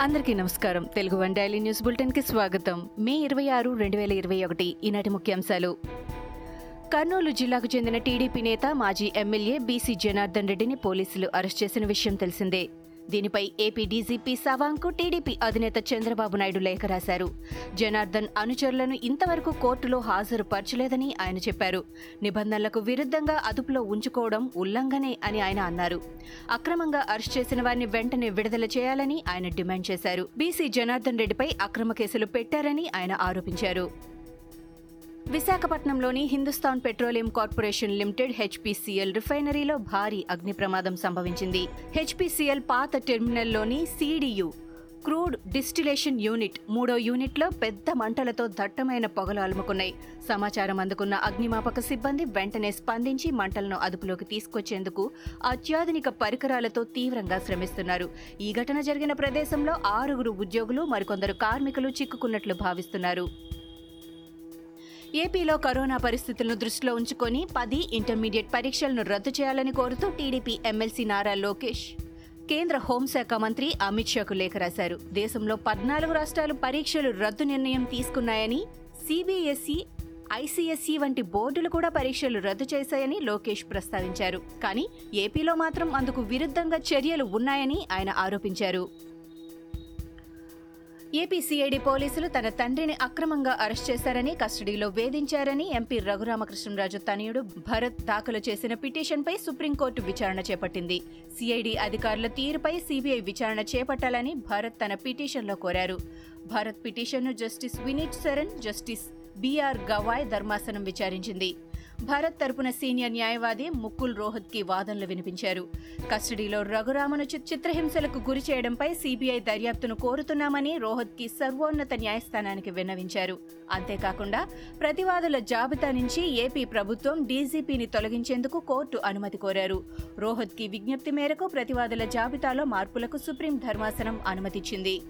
అందరికీ నమస్కారం. Telugu one daily news బులెటిన్కి స్వాగతం. మే ఇరవై ఆరు రెండు వేల ఇరవై ఒకటి ఈనాటి ముఖ్యాంశాలు. కర్నూలు జిల్లాకు చెందిన టీడీపీ నేత మాజీ ఎమ్మెల్యే బీసీ జనార్దన్ రెడ్డిని పోలీసులు అరెస్ట్ చేసిన విషయం తెలిసిందే. దీనిపై ఏపీ డీజీపీ సవాంగ్కు టీడీపీ అధినేత చంద్రబాబు నాయుడు లేఖ రాశారు. జనార్దన్ అనుచరులను ఇంతవరకు కోర్టులో హాజరుపరచలేదని ఆయన చెప్పారు. నిబంధనలకు విరుద్ధంగా అదుపులో ఉంచుకోవడం ఉల్లంఘనే అని ఆయన అన్నారు. అక్రమంగా అరెస్ట్ చేసిన వారిని వెంటనే విడుదల చేయాలని ఆయన డిమాండ్ చేశారు. బీసీ జనార్దన్ రెడ్డిపై అక్రమ కేసులు పెట్టారని ఆయన ఆరోపించారు. విశాఖపట్నంలోని Hindustan petroleum corporation limited HPCL రిఫైనరీలో భారీ అగ్ని ప్రమాదం సంభవించింది. హెచ్పీసీఎల్ పాత టెర్మినల్లోని సీడీయూ క్రూడ్ డిస్టిలేషన్ యూనిట్ మూడో యూనిట్లో పెద్ద మంటలతో దట్టమైన పొగలు అలుముకున్నాయి. సమాచారం అందుకున్న అగ్నిమాపక సిబ్బంది వెంటనే స్పందించి మంటలను అదుపులోకి తీసుకొచ్చేందుకు అత్యాధునిక పరికరాలతో తీవ్రంగా శ్రమిస్తున్నారు. ఈ ఘటన జరిగిన ప్రదేశంలో ఆరుగురు ఉద్యోగులు మరికొందరు కార్మికులు చిక్కుకున్నట్లు భావిస్తున్నారు. ఏపీలో కరోనా పరిస్థితులను దృష్టిలో ఉంచుకొని పది ఇంటర్మీడియట్ పరీక్షలను రద్దు చేయాలని కోరుతూ టీడీపీ ఎమ్మెల్సీ నారా లోకేష్. కేంద్ర హోంశాఖ మంత్రి అమిత్ షాకు లేఖ రాశారు. దేశంలో పద్నాలుగు రాష్ట్రాలు పరీక్షలు రద్దు నిర్ణయం తీసుకున్నాయని సిబిఎస్ఈ ఐసీఎస్ఈ వంటి బోర్డులు కూడా పరీక్షలు రద్దు చేశాయని లోకేష్ ప్రస్తావించారు. కానీ ఏపీలో మాత్రం అందుకు విరుద్ధంగా చర్యలు ఉన్నాయని ఆయన ఆరోపించారు. ఏపీ సిఐడి పోలీసులు తన తండ్రిని అక్రమంగా అరెస్ట్ చేశారని కస్టడీలో వేధించారని ఎంపీ రఘురామకృష్ణరాజు తనయుడు భరత్ దాఖలు చేసిన పిటిషన్పై సుప్రీంకోర్టు విచారణ చేపట్టింది. సిఐడి అధికారుల తీరుపై సీబీఐ విచారణ చేపట్టాలని భరత్ తన పిటిషన్లో కోరారు. భరత్ పిటిషన్ను justice Vineet Saran justice B R Gavai ధర్మాసనం విచారించింది. భారత్ తరపున సీనియర్ న్యాయవాది ముకుల్ రోహత్కి వాదనలు వినిపించారు. కస్టడీలో రఘురామను చిత్రహింసలకు గురి చేయడంపై సీబీఐ దర్యాప్తును కోరుతున్నామని రోహత్కి సర్వోన్నత న్యాయస్థానానికి విన్నవించారు. అంతేకాకుండా ప్రతివాదుల జాబితా నుంచి ఏపీ ప్రభుత్వం డీజీపీని తొలగించేందుకు కోర్టు అనుమతి కోరారు. రోహత్కి విజ్ఞప్తి మేరకు ప్రతివాదుల జాబితాలో మార్పులకు సుప్రీం ధర్మాసనం అనుమతిచ్చింది.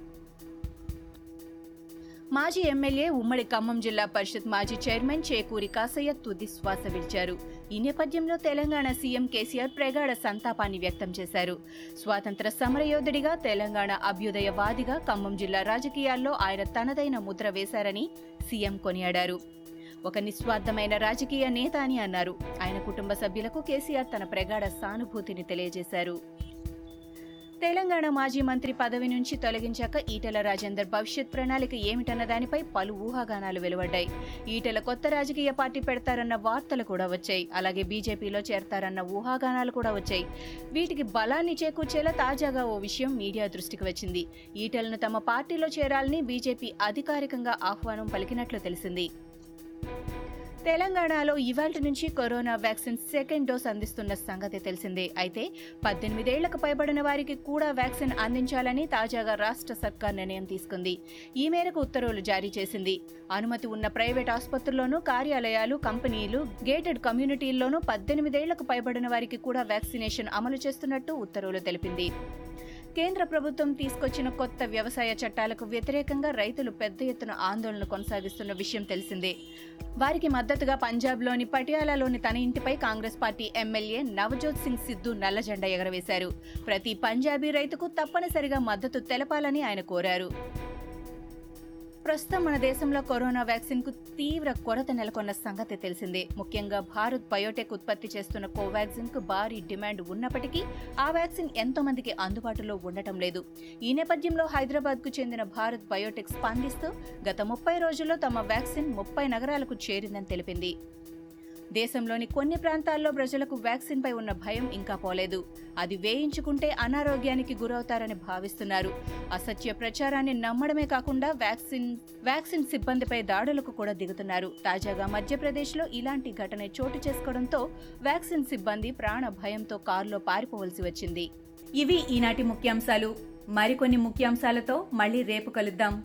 మాజీ ఎమ్మెల్యే ఉమ్మడి ఖమ్మం జిల్లా పరిషత్ మాజీ చైర్మన్ చేకూరి కాసయ్య తుది శ్వాస విడిచారు. ఈ నేపథ్యంలో తెలంగాణ సీఎం కేసీఆర్ ప్రగాఢ సంతాపాన్ని వ్యక్తం చేశారు. స్వాతంత్ర సమరయోధుడిగా తెలంగాణ అభ్యుదయవాదిగా ఖమ్మం జిల్లా రాజకీయాల్లో ఆయన తనదైన ముద్ర వేశారని సీఎం కొనియాడారు. ఒక నిస్వార్థమైన రాజకీయ నేత అని అన్నారు. ఆయన కుటుంబ సభ్యులకు కేసీఆర్ తన ప్రగాఢ సానుభూతిని తెలియజేశారు. తెలంగాణ మాజీ మంత్రి పదవి నుంచి తొలగించాక ఈటెల రాజేందర్ భవిష్యత్ ప్రణాళిక ఏమిటన్న దానిపై పలు ఊహాగానాలు వెలువడ్డాయి. ఈటెల కొత్త రాజకీయ పార్టీ పెడతారన్న వార్తలు కూడా వచ్చాయి. అలాగే బీజేపీలో చేరతారన్న ఊహాగానాలు కూడా వచ్చాయి. వీటికి బలాన్ని చేకూర్చేలా తాజాగా ఓ విషయం మీడియా దృష్టికి వచ్చింది. ఈటెలను తమ పార్టీలో చేరాలని బీజేపీ అధికారికంగా ఆహ్వానం పలికినట్లు తెలిసింది. తెలంగాణలో ఇవాళ నుంచి కరోనా వ్యాక్సిన్ సెకండ్ డోస్ అందిస్తున్న సంగతి తెలిసిందే. అయితే పద్దెనిమిదేళ్ళకు పైబడిన వారికి కూడా వ్యాక్సిన్ అందించాలని తాజాగా రాష్ట్ర సర్కార్ నిర్ణయం తీసుకుంది. ఈ మేరకు ఉత్తర్వులు జారీ చేసింది. అనుమతి ఉన్న ప్రైవేట్ ఆసుపత్రుల్లోనూ కార్యాలయాలు కంపెనీలు గేటెడ్ కమ్యూనిటీల్లోనూ పద్దెనిమిదేళ్ళకు పైబడిన వారికి కూడా వ్యాక్సినేషన్ అమలు చేస్తున్నట్టు ఉత్తర్వులు తెలిపింది. కేంద్ర ప్రభుత్వం తీసుకొచ్చిన కొత్త వ్యవసాయ చట్టాలకు వ్యతిరేకంగా రైతులు పెద్ద ఎత్తున ఆందోళన కొనసాగిస్తున్న విషయం తెలిసిందే. వారికి మద్దతుగా పంజాబ్లోని పటియాలాలోని తన ఇంటిపై కాంగ్రెస్ పార్టీ ఎమ్మెల్యే నవజోత్ సింగ్ సిద్ధు నల్లజెండా ఎగరవేశారు. ప్రతి పంజాబీ రైతుకు తప్పనిసరిగా మద్దతు తెలపాలని ఆయన కోరారు. ప్రస్తుతం మన దేశంలో కరోనా వ్యాక్సిన్కు తీవ్ర కొరత నెలకొన్న సంగతి తెలిసిందే. ముఖ్యంగా భారత్ బయోటెక్ ఉత్పత్తి చేస్తున్న కోవాక్సిన్కు భారీ డిమాండ్ ఉన్నప్పటికీ ఆ వ్యాక్సిన్ ఎంతో మందికి అందుబాటులో ఉండటం లేదు. ఈ నేపథ్యంలో హైదరాబాద్కు చెందిన భారత్ బయోటెక్ స్పందిస్తూ గత ముప్పై రోజుల్లో తమ వ్యాక్సిన్ ముప్పై నగరాలకు చేరిందని తెలిపింది. దేశంలోని కొన్ని ప్రాంతాల్లో ప్రజలకు వ్యాక్సిన్ పై ఉన్న భయం ఇంకా పోలేదు. అది వేయించుకుంటే అనారోగ్యానికి గురవుతారని భావిస్తున్నారు. అసత్య ప్రచారాన్ని నమ్మడమే కాకుండా వ్యాక్సిన్ వ్యాక్సిన్ సిబ్బందిపై దాడులకు కూడా దిగుతున్నారు. తాజాగా మధ్యప్రదేశ్లో ఇలాంటి ఘటన చోటు చేసుకోవడంతో వ్యాక్సిన్ సిబ్బంది ప్రాణ భయంతో కారులో పారిపోవలసి వచ్చింది. ఇవి ఈనాటి ముఖ్యాంశాలు. మరికొన్ని ముఖ్యాంశాలతో మళ్ళీ రేపు కలుద్దాం.